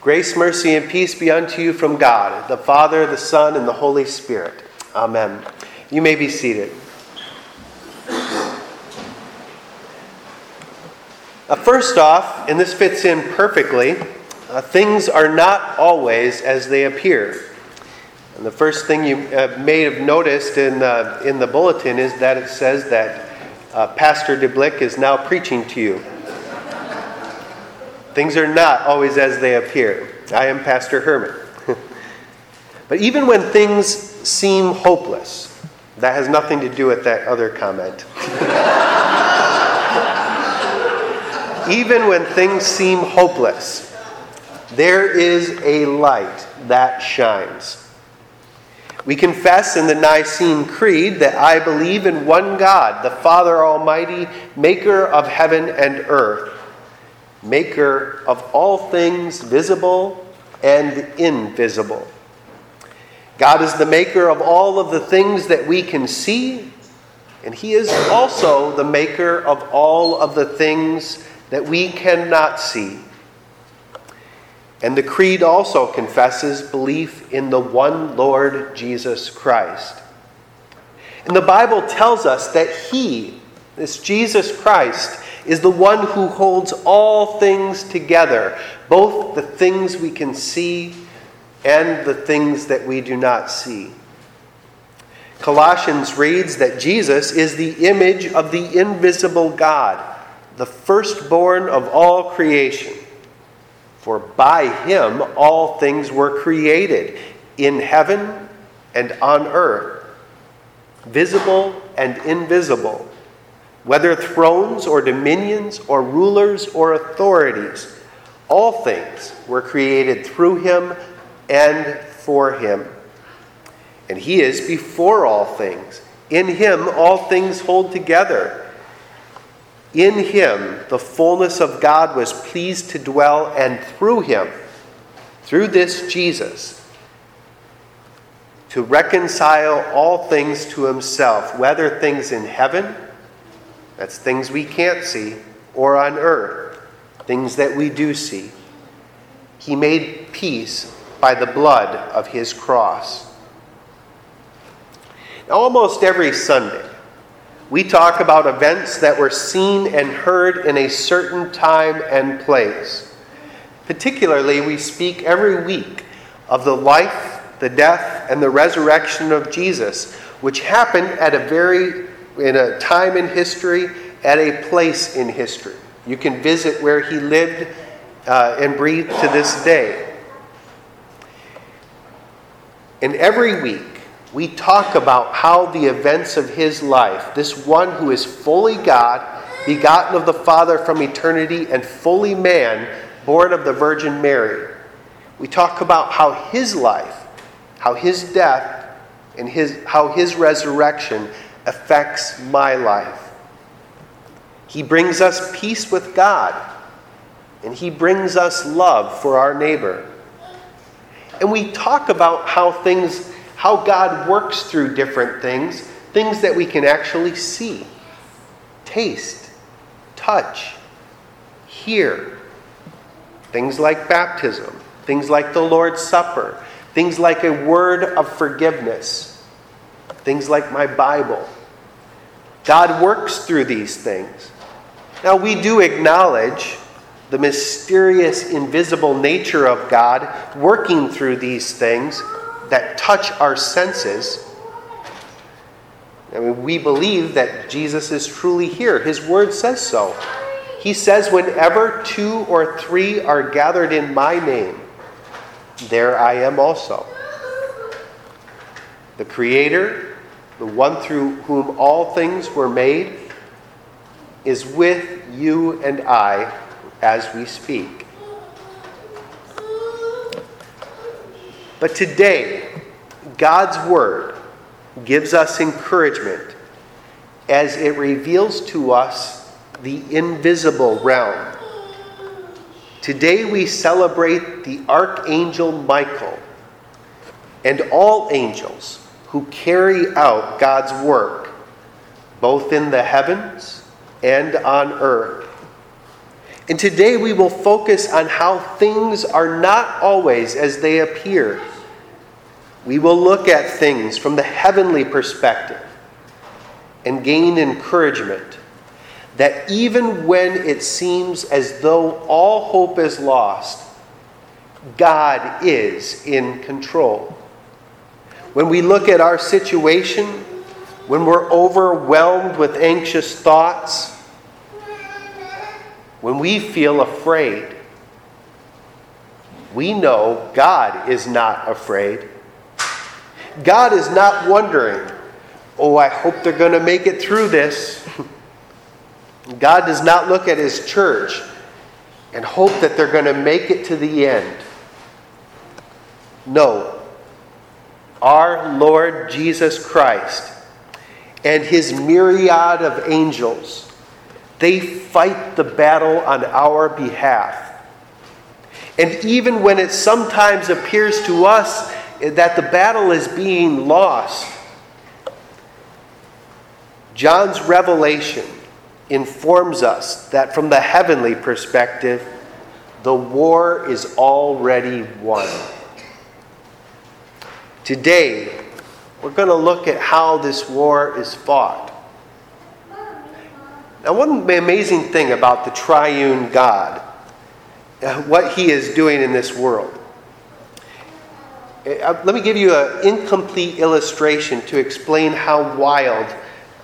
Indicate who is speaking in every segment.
Speaker 1: Grace, mercy, and peace be unto you from God, the Father, the Son, and the Holy Spirit. Amen. You may be seated. Uh, first off, and this fits in perfectly, uh, things are not always as they appear. And the first thing you uh, may have noticed in, uh, in the bulletin is that it says that uh, Pastor DeBlick is now preaching to you. Things are not always as they appear. I am Pastor Herman. but even when things seem hopeless, that has nothing to do with that other comment. even when things seem hopeless, there is a light that shines. We confess in the Nicene Creed that I believe in one God, the Father Almighty, maker of heaven and earth maker of all things visible and invisible. God is the maker of all of the things that we can see, and He is also the maker of all of the things that we cannot see. And the Creed also confesses belief in the one Lord Jesus Christ. And the Bible tells us that He, this Jesus Christ, is the one who holds all things together, both the things we can see and the things that we do not see. Colossians reads that Jesus is the image of the invisible God, the firstborn of all creation. For by him all things were created, in heaven and on earth, visible and invisible whether thrones or dominions or rulers or authorities. All things were created through him and for him. And he is before all things. In him all things hold together. In him the fullness of God was pleased to dwell, and through him, through this Jesus, to reconcile all things to himself, whether things in heaven that's things we can't see, or on earth, things that we do see. He made peace by the blood of his cross. Almost every Sunday, we talk about events that were seen and heard in a certain time and place. Particularly, we speak every week of the life, the death, and the resurrection of Jesus, which happened at a very in a time in history, at a place in history. You can visit where he lived uh, and breathed to this day. And every week, we talk about how the events of his life, this one who is fully God, begotten of the Father from eternity, and fully man, born of the Virgin Mary, we talk about how his life, how his death, and his, how his resurrection affects my life. He brings us peace with God, and He brings us love for our neighbor. And we talk about how things, how God works through different things, things that we can actually see, taste, touch, hear. Things like baptism, things like the Lord's Supper, things like a word of forgiveness things like my Bible. God works through these things. Now, we do acknowledge the mysterious, invisible nature of God working through these things that touch our senses. I mean, we believe that Jesus is truly here. His word says so. He says, Whenever two or three are gathered in my name, there I am also. The Creator, the one through whom all things were made, is with you and I as we speak. But today, God's Word gives us encouragement as it reveals to us the invisible realm. Today we celebrate the Archangel Michael and all angels who carry out God's work, both in the heavens and on earth. And today we will focus on how things are not always as they appear. We will look at things from the heavenly perspective and gain encouragement that even when it seems as though all hope is lost, God is in control. When we look at our situation, when we're overwhelmed with anxious thoughts, when we feel afraid, we know God is not afraid. God is not wondering, oh, I hope they're going to make it through this. God does not look at his church and hope that they're going to make it to the end. No. Our Lord Jesus Christ and his myriad of angels, they fight the battle on our behalf. And even when it sometimes appears to us that the battle is being lost, John's revelation informs us that from the heavenly perspective, the war is already won. Today, we're going to look at how this war is fought. Now, one amazing thing about the triune God, uh, what he is doing in this world. Uh, let me give you an incomplete illustration to explain how wild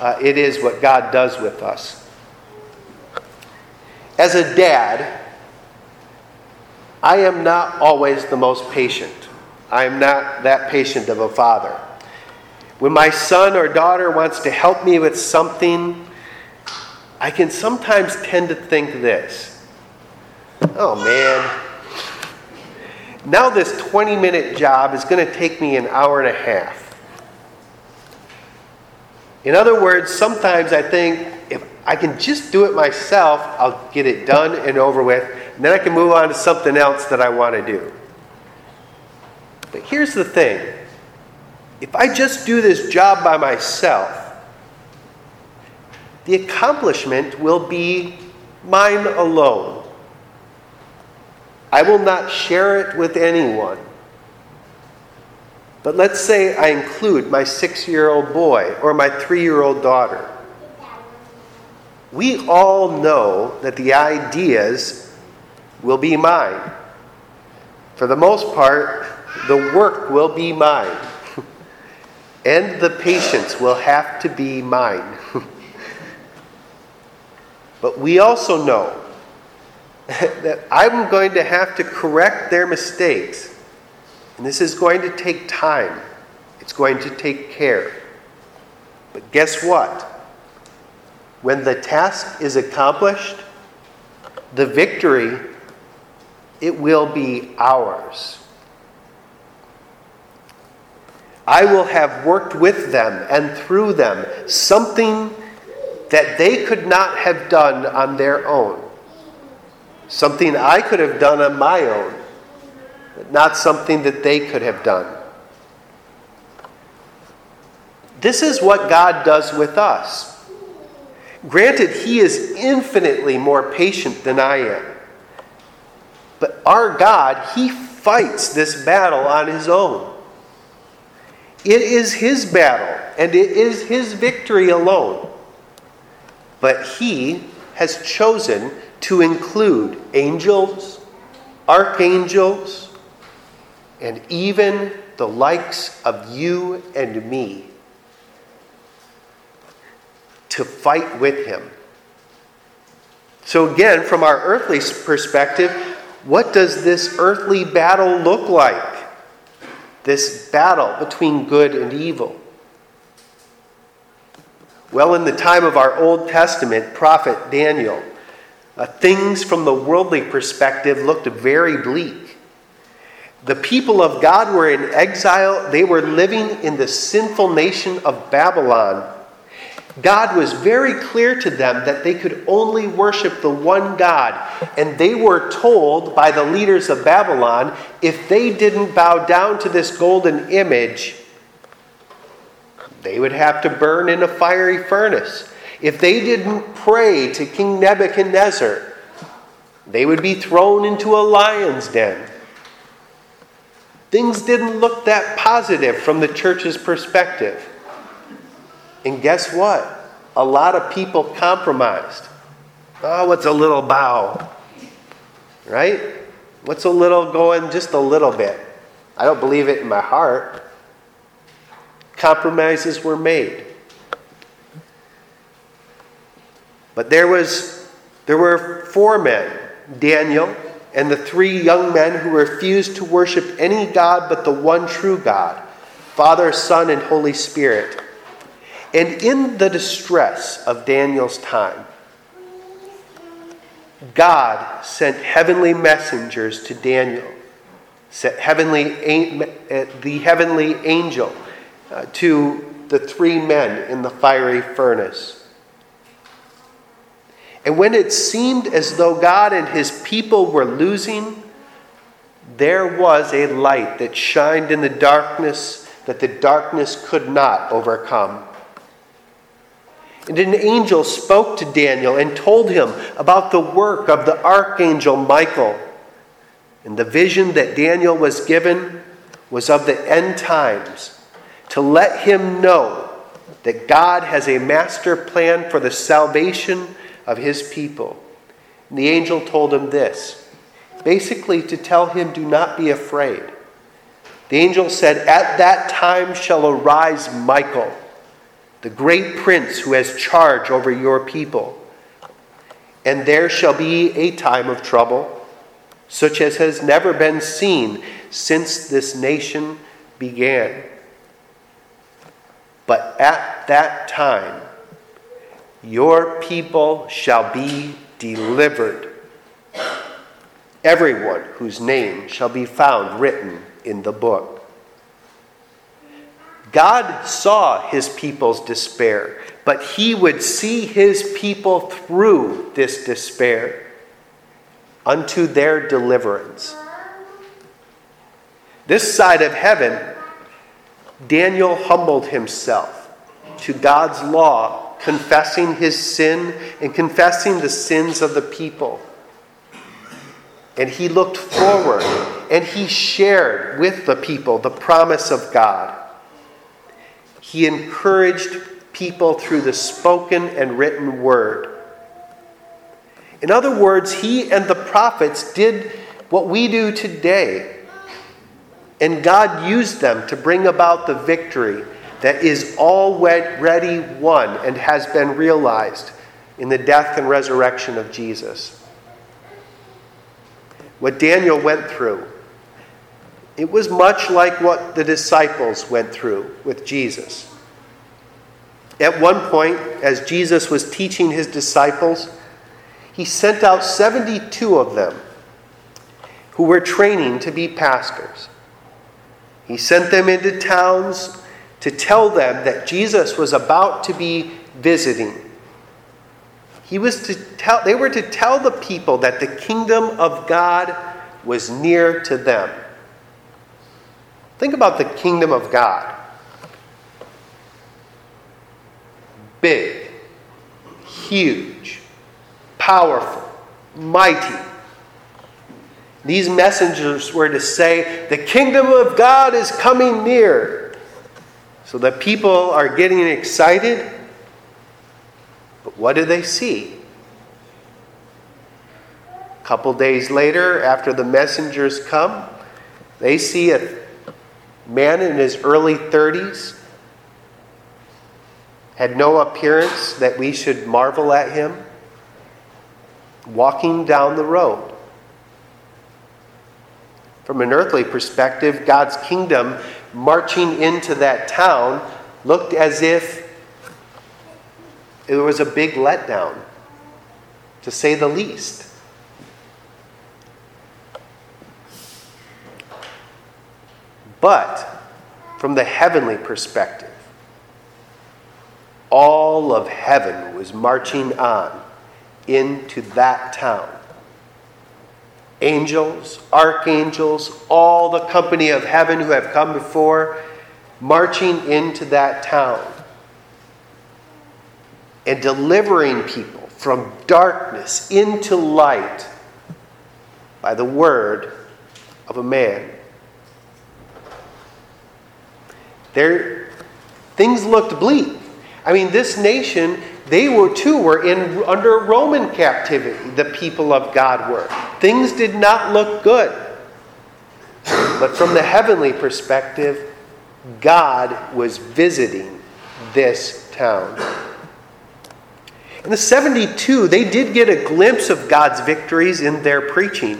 Speaker 1: uh, it is what God does with us. As a dad, I am not always the most patient. I am not that patient of a father. When my son or daughter wants to help me with something, I can sometimes tend to think this oh man, now this 20 minute job is going to take me an hour and a half. In other words, sometimes I think if I can just do it myself, I'll get it done and over with, and then I can move on to something else that I want to do. But here's the thing if I just do this job by myself, the accomplishment will be mine alone. I will not share it with anyone. But let's say I include my six year old boy or my three year old daughter. We all know that the ideas will be mine. For the most part, the work will be mine. and the patience will have to be mine. but we also know that I'm going to have to correct their mistakes and this is going to take time, it's going to take care. But guess what? When the task is accomplished, the victory, it will be ours. I will have worked with them and through them something that they could not have done on their own, something I could have done on my own but not something that they could have done. This is what God does with us. Granted, He is infinitely more patient than I am. But our God, He fights this battle on His own. It is His battle, and it is His victory alone. But He has chosen to include angels, archangels, and even the likes of you and me to fight with him. So, again, from our earthly perspective, what does this earthly battle look like? This battle between good and evil. Well, in the time of our Old Testament prophet Daniel, uh, things from the worldly perspective looked very bleak. The people of God were in exile, they were living in the sinful nation of Babylon. God was very clear to them that they could only worship the one God. And they were told by the leaders of Babylon if they didn't bow down to this golden image, they would have to burn in a fiery furnace. If they didn't pray to King Nebuchadnezzar, They would be thrown into a lion's den. Things didn't look that positive from the church's perspective. And guess what? A lot of people compromised. Oh, what's a little bow? Right? What's a little going just a little bit? I don't believe it in my heart. Compromises were made. But there was there were four men, Daniel and the three young men who refused to worship any god but the one true God, Father, Son, and Holy Spirit. And in the distress of Daniel's time, God sent heavenly messengers to Daniel, sent heavenly, uh, the heavenly angel uh, to the three men in the fiery furnace. And when it seemed as though God and his people were losing, there was a light that shined in the darkness that the darkness could not overcome. And an angel spoke to Daniel and told him about the work of the archangel Michael. And the vision that Daniel was given was of the end times to let him know that God has a master plan for the salvation of his people. And the angel told him this basically, to tell him, Do not be afraid. The angel said, At that time shall arise Michael, the great prince who has charge over your people. And there shall be a time of trouble, such as has never been seen since this nation began. But at that time, your people shall be delivered. Everyone whose name shall be found written in the book. God saw his people's despair, but he would see his people through this despair unto their deliverance. This side of heaven, Daniel humbled himself to God's law confessing his sin and confessing the sins of the people. And he looked forward and he shared with the people the promise of God. He encouraged people through the spoken and written word. In other words, he and the prophets did what we do today. And God used them to bring about the victory that is already won and has been realized in the death and resurrection of Jesus. What Daniel went through, it was much like what the disciples went through with Jesus. At one point, as Jesus was teaching his disciples, he sent out 72 of them who were training to be pastors. He sent them into towns to tell them that Jesus was about to be visiting. He was to tell, they were to tell the people that the kingdom of God was near to them. Think about the kingdom of God. Big, huge, powerful, mighty. These messengers were to say, The kingdom of God is coming near. So that people are getting excited. But what do they see? A couple days later, after the messengers come, they see a man in his early 30s, had no appearance that we should marvel at him, walking down the road. From an earthly perspective, God's kingdom marching into that town looked as if it was a big letdown, to say the least. But from the heavenly perspective, all of heaven was marching on into that town angels, archangels, all the company of heaven who have come before, marching into that town and delivering people from darkness into light by the word of a man. There, things looked bleak. I mean, this nation, they were too were in under Roman captivity. The people of God were. Things did not look good. But from the heavenly perspective, God was visiting this town. In the 72, they did get a glimpse of God's victories in their preaching.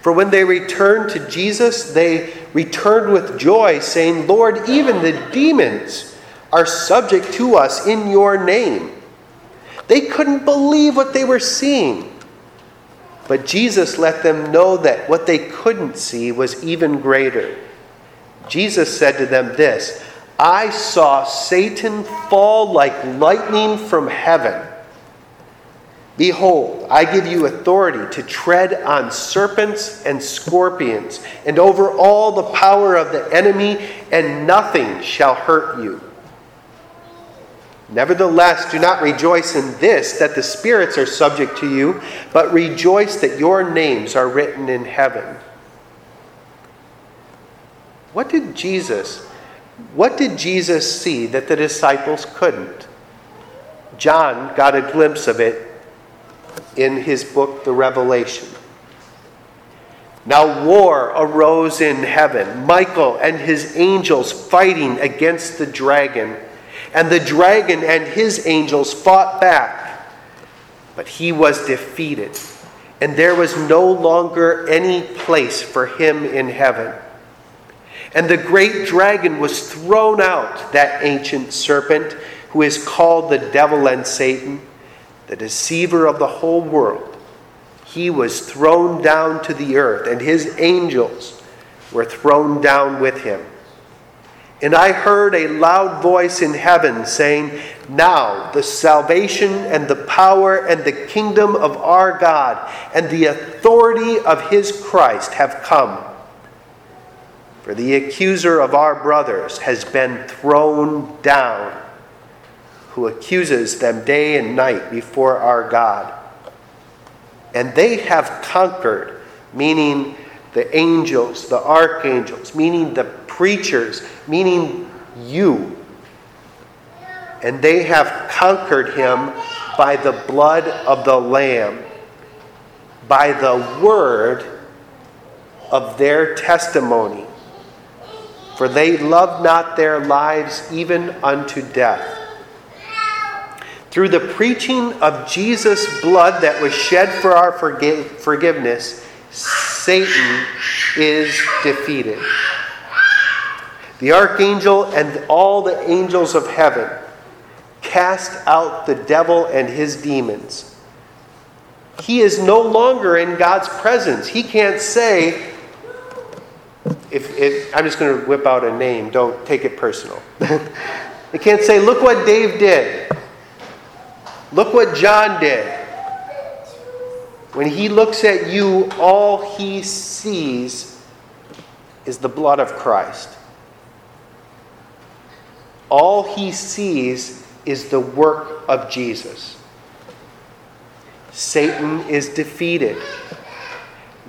Speaker 1: For when they returned to Jesus, they returned with joy, saying, Lord, even the demons are subject to us in your name. They couldn't believe what they were seeing. But Jesus let them know that what they couldn't see was even greater. Jesus said to them this I saw Satan fall like lightning from heaven. Behold, I give you authority to tread on serpents and scorpions, and over all the power of the enemy, and nothing shall hurt you. Nevertheless, do not rejoice in this, that the spirits are subject to you, but rejoice that your names are written in heaven. What did Jesus, what did Jesus see that the disciples couldn't? John got a glimpse of it in his book, The Revelation. Now war arose in heaven, Michael and his angels fighting against the dragon. And the dragon and his angels fought back, but he was defeated, and there was no longer any place for him in heaven. And the great dragon was thrown out, that ancient serpent, who is called the devil and Satan the deceiver of the whole world, he was thrown down to the earth, and his angels were thrown down with him. And I heard a loud voice in heaven saying, Now the salvation and the power and the kingdom of our God and the authority of his Christ have come. For the accuser of our brothers has been thrown down who accuses them day and night before our God. And they have conquered, meaning the angels, the archangels, meaning the preachers, meaning you. And they have conquered him by the blood of the Lamb, by the word of their testimony. For they loved not their lives even unto death. Through the preaching of Jesus' blood that was shed for our forgive, forgiveness, Satan is defeated. The archangel and all the angels of heaven cast out the devil and his demons. He is no longer in God's presence. He can't say, if, if I'm just going to whip out a name, don't take it personal. they can't say, look what Dave did. Look what John did. When he looks at you, all he sees is the blood of Christ. All he sees is the work of Jesus. Satan is defeated.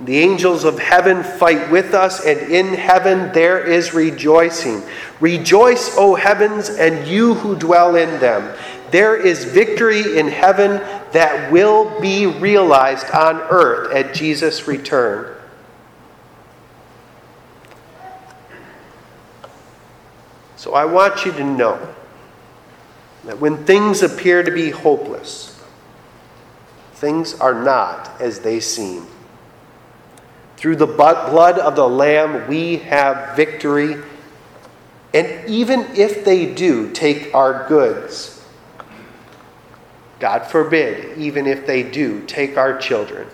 Speaker 1: The angels of heaven fight with us, and in heaven there is rejoicing. Rejoice, O heavens, and you who dwell in them. There is victory in heaven that will be realized on earth at Jesus' return. So I want you to know that when things appear to be hopeless, things are not as they seem. Through the blood of the Lamb, we have victory. And even if they do take our goods, God forbid, even if they do take our children,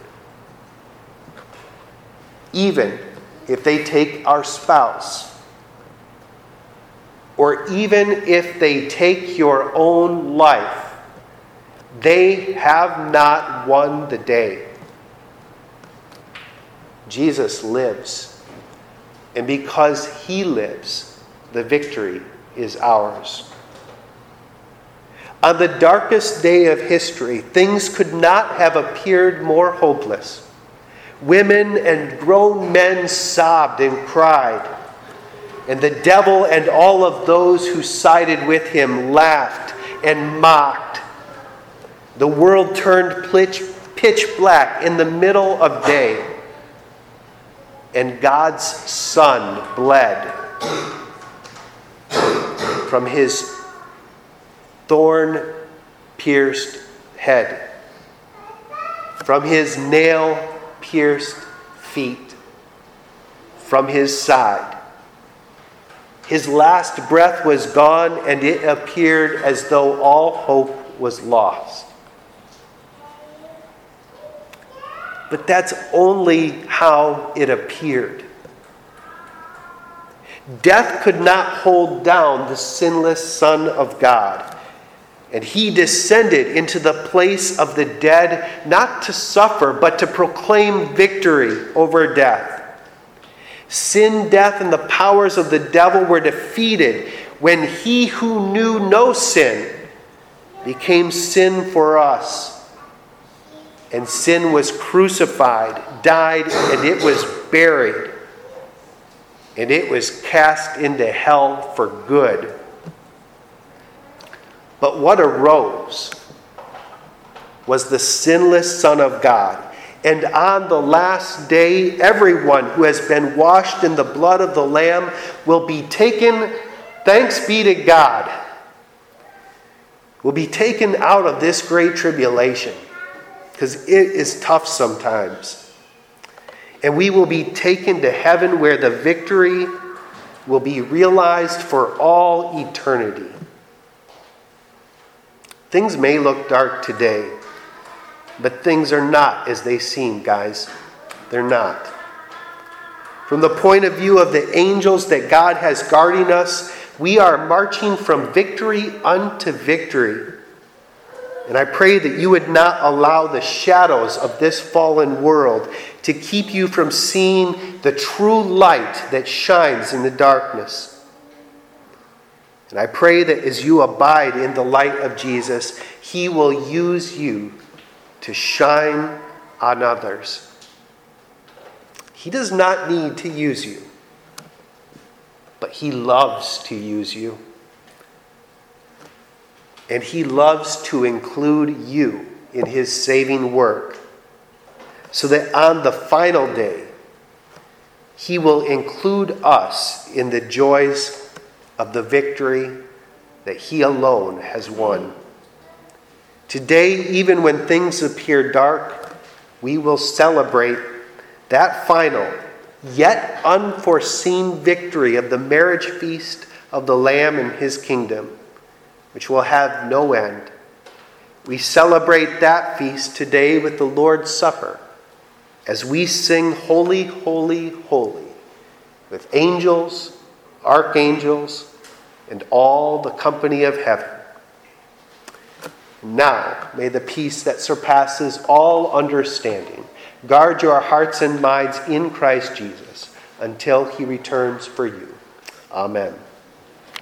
Speaker 1: even if they take our spouse, or even if they take your own life, they have not won the day. Jesus lives. And because he lives, the victory is ours. On the darkest day of history, things could not have appeared more hopeless. Women and grown men sobbed and cried. And the devil and all of those who sided with him laughed and mocked. The world turned pitch, pitch black in the middle of day. And God's Son bled from his thorn pierced head, from his nail pierced feet, from his side. His last breath was gone, and it appeared as though all hope was lost. But that's only how it appeared. Death could not hold down the sinless Son of God. And he descended into the place of the dead, not to suffer, but to proclaim victory over death. Sin, death, and the powers of the devil were defeated when he who knew no sin became sin for us. And sin was crucified, died, and it was buried. And it was cast into hell for good. But what arose was the sinless Son of God and on the last day, everyone who has been washed in the blood of the Lamb will be taken, thanks be to God, will be taken out of this great tribulation because it is tough sometimes. And we will be taken to heaven where the victory will be realized for all eternity. Things may look dark today. But things are not as they seem, guys. They're not. From the point of view of the angels that God has guarding us, we are marching from victory unto victory. And I pray that you would not allow the shadows of this fallen world to keep you from seeing the true light that shines in the darkness. And I pray that as you abide in the light of Jesus, He will use you to shine on others. He does not need to use you, but He loves to use you. And He loves to include you in His saving work, so that on the final day, He will include us in the joys of the victory that He alone has won. Today, even when things appear dark, we will celebrate that final, yet unforeseen victory of the marriage feast of the Lamb and his kingdom, which will have no end. We celebrate that feast today with the Lord's Supper as we sing, Holy, Holy, Holy, with angels, archangels, and all the company of heaven. Now, may the peace that surpasses all understanding guard your hearts and minds in Christ Jesus until he returns for you. Amen.